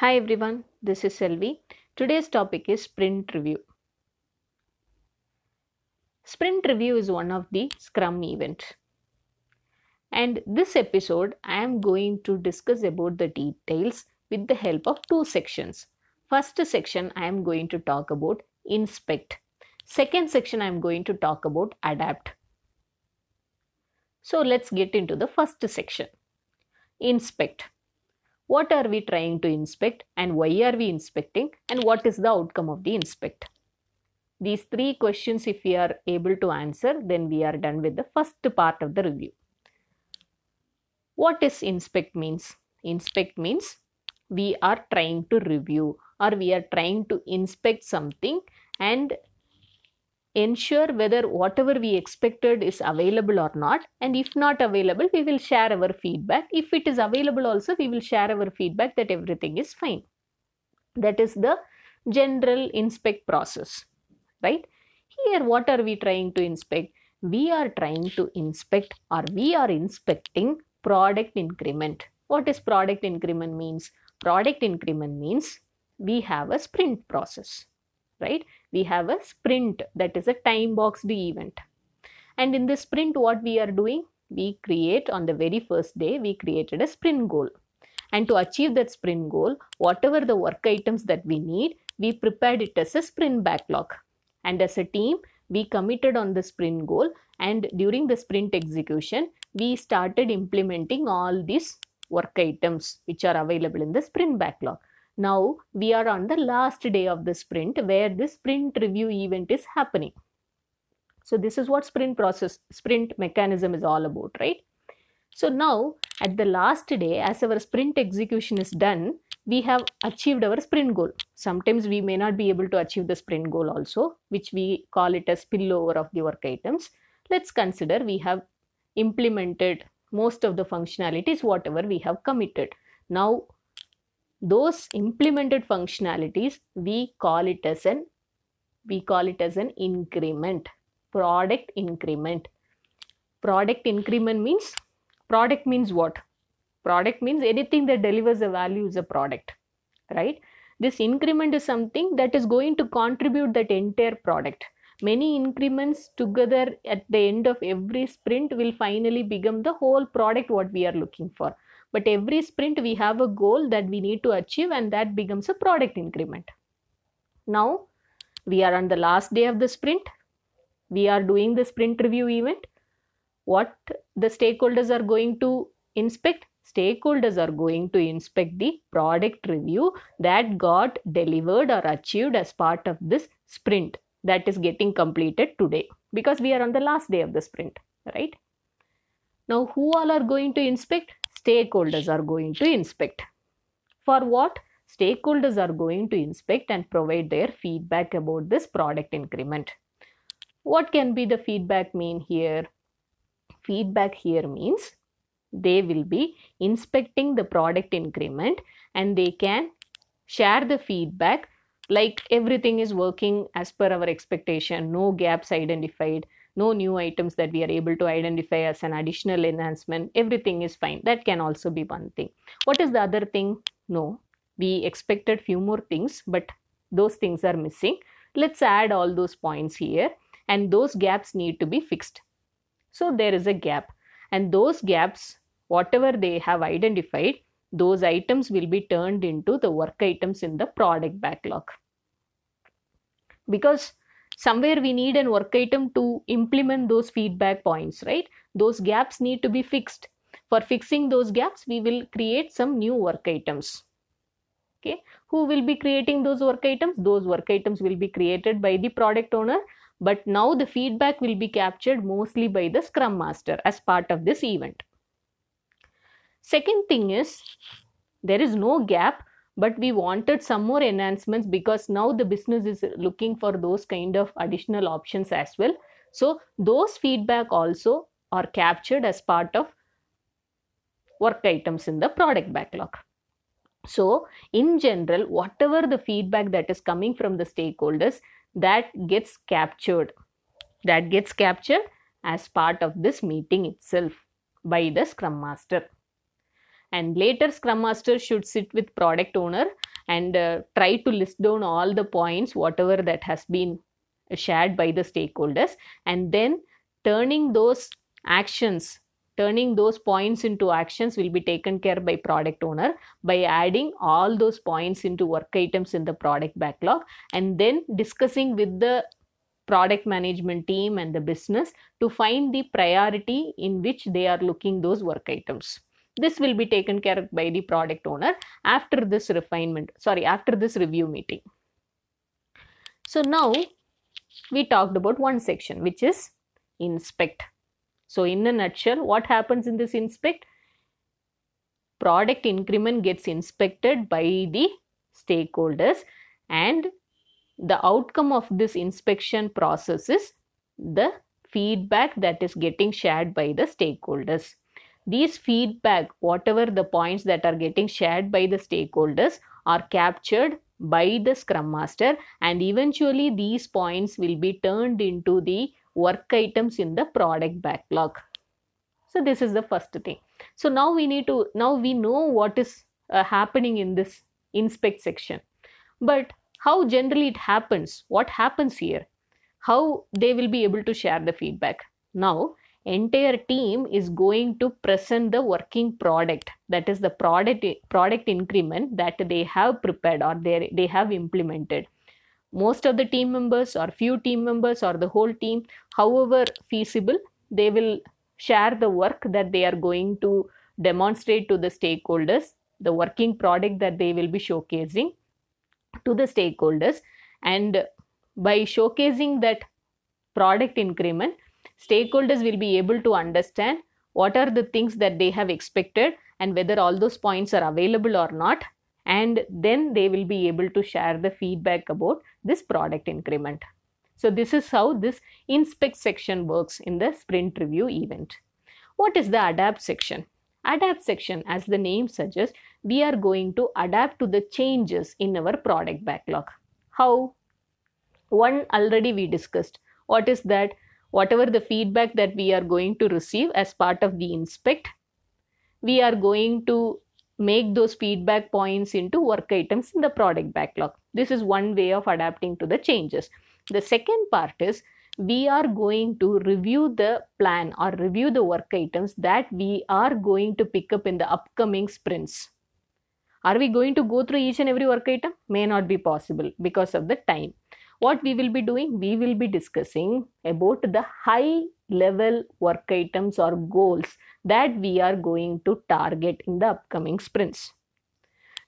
Hi everyone, this is Selvi. Today's topic is sprint review. Sprint review is one of the Scrum event. And this episode I am going to discuss about the details with the help of two sections. First section I am going to talk about inspect. Second section I am going to talk about adapt. So let's get into the first section. Inspect what are we trying to inspect and why are we inspecting and what is the outcome of the inspect? These three questions if we are able to answer then we are done with the first part of the review. What is inspect means? Inspect means we are trying to review or we are trying to inspect something and ensure whether whatever we expected is available or not. And if not available we will share our feedback. If it is available also we will share our feedback that everything is fine. That is the general inspect process right? Here what are we trying to inspect? We are trying to inspect or we are inspecting product increment. What is product increment means? Product increment means we have a sprint process right? We have a sprint that is a time boxed event. And in this sprint what we are doing? We create on the very first day we created a sprint goal. And to achieve that sprint goal whatever the work items that we need we prepared it as a sprint backlog. And as a team we committed on the sprint goal. And during the sprint execution we started implementing all these work items which are available in the sprint backlog now we are on the last day of the sprint where this sprint review event is happening. So this is what sprint process, sprint mechanism is all about, right? So now at the last day, as our sprint execution is done, we have achieved our sprint goal. Sometimes we may not be able to achieve the sprint goal also, which we call it a spillover of the work items. Let's consider we have implemented most of the functionalities, whatever we have committed. Now those implemented functionalities we call it as an we call it as an increment product increment. Product increment means product means what? Product means anything that delivers a value is a product right? This increment is something that is going to contribute that entire product. Many increments together at the end of every sprint will finally become the whole product what we are looking for but every sprint we have a goal that we need to achieve and that becomes a product increment. Now we are on the last day of the sprint. We are doing the sprint review event. What the stakeholders are going to inspect? Stakeholders are going to inspect the product review that got delivered or achieved as part of this sprint that is getting completed today because we are on the last day of the sprint right? Now who all are going to inspect stakeholders are going to inspect. For what? Stakeholders are going to inspect and provide their feedback about this product increment. What can be the feedback mean here? Feedback here means they will be inspecting the product increment and they can share the feedback like everything is working as per our expectation, no gaps identified, no new items that we are able to identify as an additional enhancement everything is fine. That can also be one thing. What is the other thing? No. We expected few more things but those things are missing. Let's add all those points here and those gaps need to be fixed. So there is a gap and those gaps whatever they have identified those items will be turned into the work items in the product backlog. Because somewhere we need an work item to implement those feedback points right? Those gaps need to be fixed. For fixing those gaps we will create some new work items. Okay? Who will be creating those work items? Those work items will be created by the product owner but now the feedback will be captured mostly by the scrum master as part of this event. Second thing is there is no gap but we wanted some more enhancements because now the business is looking for those kind of additional options as well. So those feedback also are captured as part of work items in the product backlog. So in general whatever the feedback that is coming from the stakeholders that gets captured. That gets captured as part of this meeting itself by the scrum master and later scrum master should sit with product owner and uh, try to list down all the points whatever that has been shared by the stakeholders. And then turning those actions turning those points into actions will be taken care by product owner by adding all those points into work items in the product backlog. And then discussing with the product management team and the business to find the priority in which they are looking those work items this will be taken care of by the product owner after this refinement sorry after this review meeting. So now we talked about one section which is inspect. So in a nutshell what happens in this inspect? Product increment gets inspected by the stakeholders and the outcome of this inspection process is the feedback that is getting shared by the stakeholders these feedback whatever the points that are getting shared by the stakeholders are captured by the scrum master and eventually these points will be turned into the work items in the product backlog. So this is the first thing. So now we need to now we know what is uh, happening in this inspect section. But how generally it happens what happens here? How they will be able to share the feedback? Now entire team is going to present the working product. That is the product product increment that they have prepared or they, they have implemented. Most of the team members or few team members or the whole team however feasible they will share the work that they are going to demonstrate to the stakeholders the working product that they will be showcasing to the stakeholders. And by showcasing that product increment stakeholders will be able to understand what are the things that they have expected and whether all those points are available or not. And then they will be able to share the feedback about this product increment. So this is how this inspect section works in the sprint review event. What is the adapt section? Adapt section as the name suggests we are going to adapt to the changes in our product backlog. How? One already we discussed. What is that whatever the feedback that we are going to receive as part of the inspect we are going to make those feedback points into work items in the product backlog. This is one way of adapting to the changes. The second part is we are going to review the plan or review the work items that we are going to pick up in the upcoming sprints. Are we going to go through each and every work item? May not be possible because of the time what we will be doing? We will be discussing about the high level work items or goals that we are going to target in the upcoming sprints.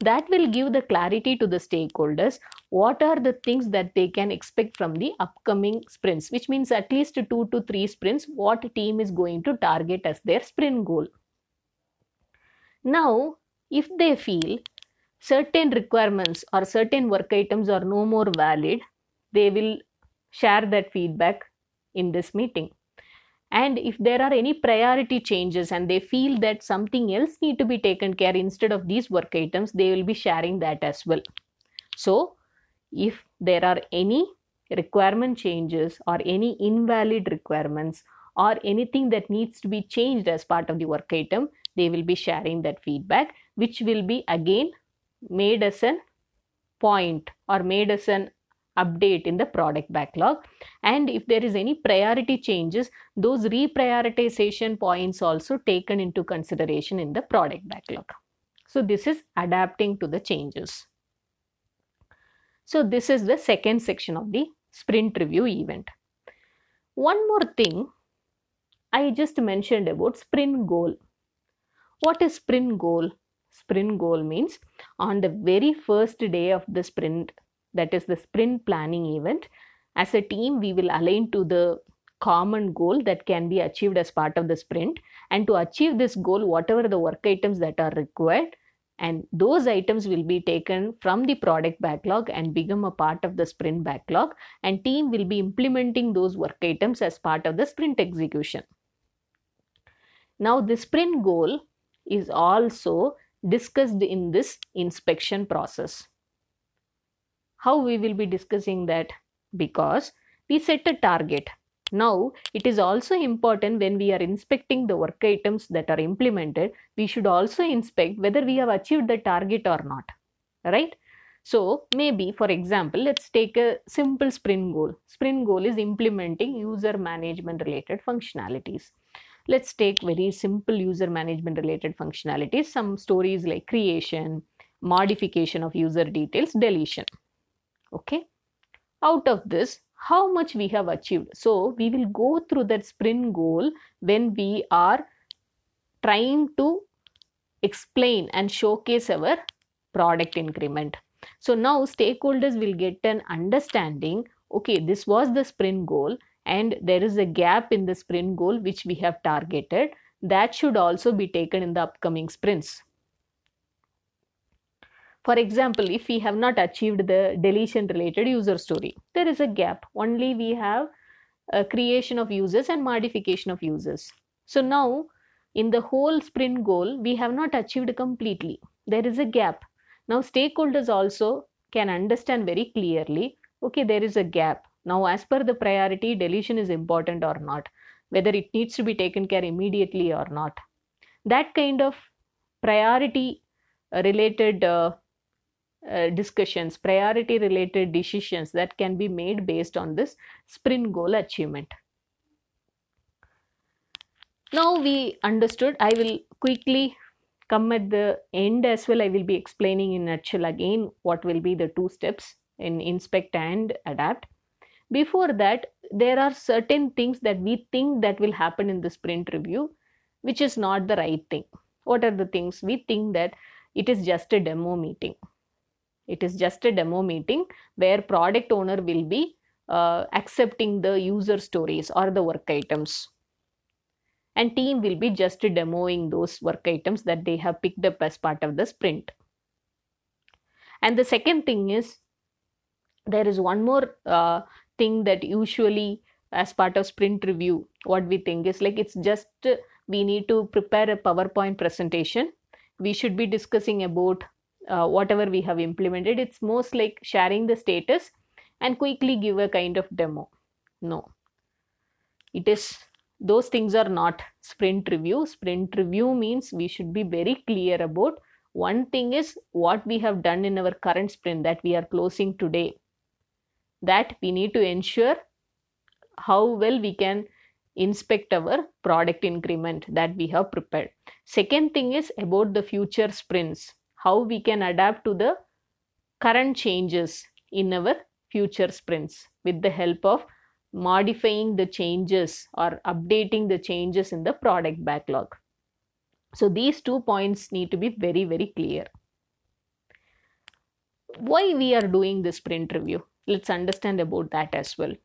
That will give the clarity to the stakeholders. What are the things that they can expect from the upcoming sprints? Which means at least 2 to 3 sprints what team is going to target as their sprint goal. Now if they feel certain requirements or certain work items are no more valid they will share that feedback in this meeting. And if there are any priority changes and they feel that something else need to be taken care instead of these work items they will be sharing that as well. So if there are any requirement changes or any invalid requirements or anything that needs to be changed as part of the work item they will be sharing that feedback which will be again made as an point or made as an update in the product backlog. And if there is any priority changes those reprioritization points also taken into consideration in the product backlog. So this is adapting to the changes. So this is the second section of the sprint review event. One more thing i just mentioned about sprint goal. What is sprint goal? Sprint goal means on the very first day of the sprint that is the sprint planning event. As a team we will align to the common goal that can be achieved as part of the sprint. And to achieve this goal whatever the work items that are required and those items will be taken from the product backlog and become a part of the sprint backlog. And team will be implementing those work items as part of the sprint execution. Now the sprint goal is also discussed in this inspection process how we will be discussing that because we set a target now it is also important when we are inspecting the work items that are implemented we should also inspect whether we have achieved the target or not right So maybe, for example, let's take a simple sprint goal. Sprint goal is implementing user management related functionalities. Let's take very simple user management related functionalities. Some stories like creation, modification of user details, deletion. Okay. Out of this, how much we have achieved. So we will go through that sprint goal when we are trying to explain and showcase our product increment. So now stakeholders will get an understanding okay, this was the sprint goal and there is a gap in the sprint goal which we have targeted. That should also be taken in the upcoming sprints. For example, if we have not achieved the deletion related user story, there is a gap. Only we have a creation of users and modification of users. So now in the whole sprint goal, we have not achieved completely. There is a gap. Now stakeholders also can understand very clearly, okay, there is a gap. Now as per the priority, deletion is important or not, whether it needs to be taken care immediately or not. That kind of priority related uh, uh, discussions, priority related decisions that can be made based on this sprint goal achievement. Now we understood. I will quickly come at the end as well. I will be explaining in nutshell again what will be the two steps in inspect and adapt. Before that, there are certain things that we think that will happen in the sprint review, which is not the right thing. What are the things? We think that it is just a demo meeting it is just a demo meeting where product owner will be uh, accepting the user stories or the work items. And team will be just demoing those work items that they have picked up as part of the sprint. And the second thing is there is one more uh, thing that usually as part of sprint review what we think is like it's just uh, we need to prepare a powerpoint presentation we should be discussing about uh, whatever we have implemented it's most like sharing the status and quickly give a kind of demo. No. It is those things are not sprint review. Sprint review means we should be very clear about one thing is what we have done in our current sprint that we are closing today. That we need to ensure how well we can inspect our product increment that we have prepared. Second thing is about the future sprints how we can adapt to the current changes in our future sprints with the help of modifying the changes or updating the changes in the product backlog. So these two points need to be very, very clear. Why we are doing this sprint review? Let's understand about that as well.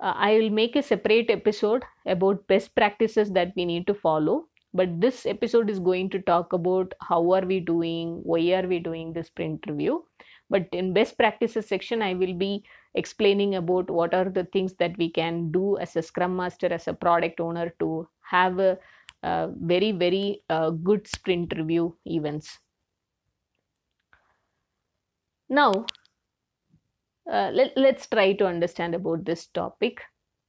Uh, I will make a separate episode about best practices that we need to follow but this episode is going to talk about how are we doing why are we doing this sprint review. But in best practices section i will be explaining about what are the things that we can do as a scrum master as a product owner to have a, a very very uh, good sprint review events. Now uh, let, let's try to understand about this topic.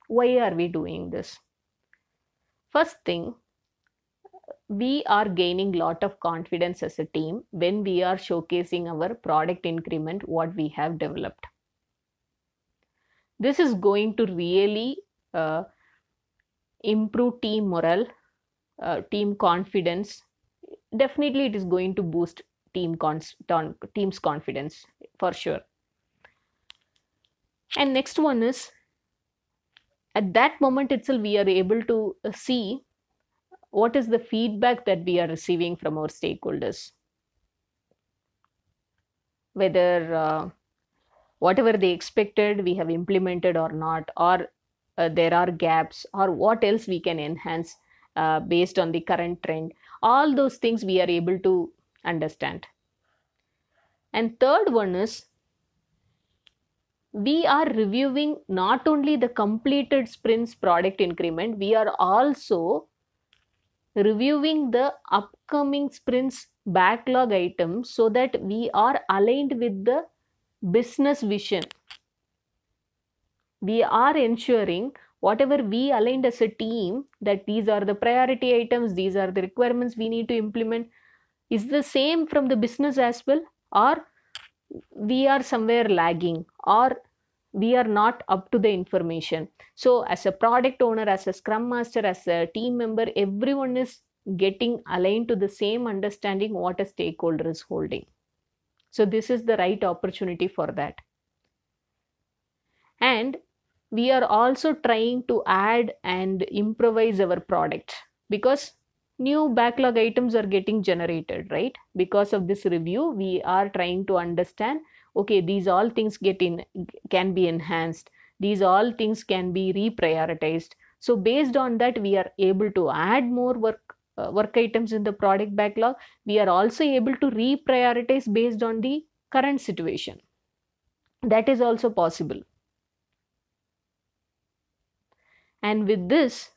Why are we doing this? First thing we are gaining lot of confidence as a team when we are showcasing our product increment what we have developed. This is going to really uh, improve team morale uh, team confidence. Definitely it is going to boost team cons- team's confidence for sure. And next one is at that moment itself we are able to see what is the feedback that we are receiving from our stakeholders? Whether uh, whatever they expected we have implemented or not or uh, there are gaps or what else we can enhance uh, based on the current trend. All those things we are able to understand. And third one is we are reviewing not only the completed sprints product increment we are also reviewing the upcoming sprints backlog items so that we are aligned with the business vision. We are ensuring whatever we aligned as a team that these are the priority items, these are the requirements we need to implement. is the same from the business as well or we are somewhere lagging or we are not up to the information. So as a product owner as a scrum master as a team member everyone is getting aligned to the same understanding what a stakeholder is holding. So this is the right opportunity for that. And we are also trying to add and improvise our product because new backlog items are getting generated right? Because of this review we are trying to understand okay these all things get in can be enhanced. These all things can be reprioritized. So based on that we are able to add more work uh, work items in the product backlog. We are also able to reprioritize based on the current situation. That is also possible. And with this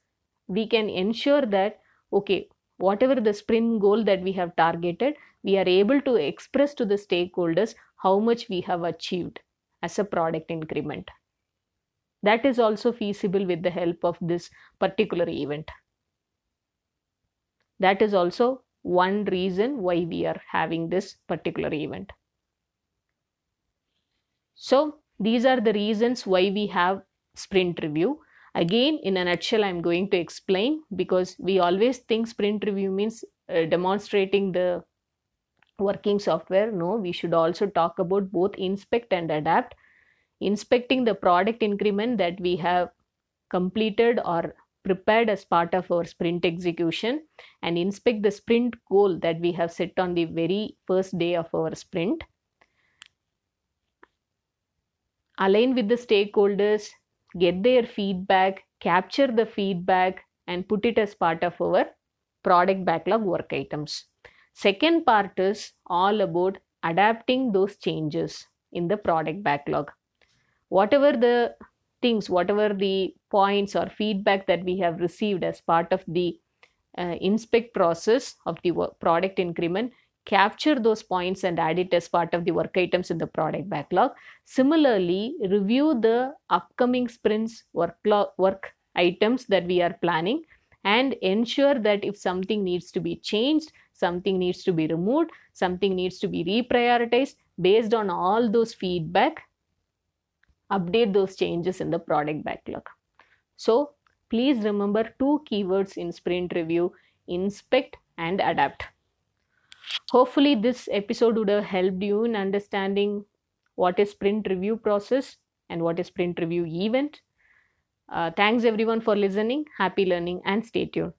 we can ensure that okay whatever the sprint goal that we have targeted we are able to express to the stakeholders how much we have achieved as a product increment. That is also feasible with the help of this particular event. That is also one reason why we are having this particular event. So these are the reasons why we have sprint review. Again, in a nutshell, I'm going to explain because we always think sprint review means uh, demonstrating the working software. No, we should also talk about both inspect and adapt. Inspecting the product increment that we have completed or prepared as part of our sprint execution and inspect the sprint goal that we have set on the very first day of our sprint. Align with the stakeholders, get their feedback, capture the feedback, and put it as part of our product backlog work items. Second part is all about adapting those changes in the product backlog. Whatever the things, whatever the points or feedback that we have received as part of the uh, inspect process of the product increment, capture those points and add it as part of the work items in the product backlog. Similarly, review the upcoming sprints work, work items that we are planning and ensure that if something needs to be changed, something needs to be removed, something needs to be reprioritized based on all those feedback, update those changes in the product backlog. So, please remember two keywords in sprint review inspect and adapt. Hopefully, this episode would have helped you in understanding what is sprint review process and what is sprint review event. Uh, thanks everyone for listening. Happy learning and stay tuned.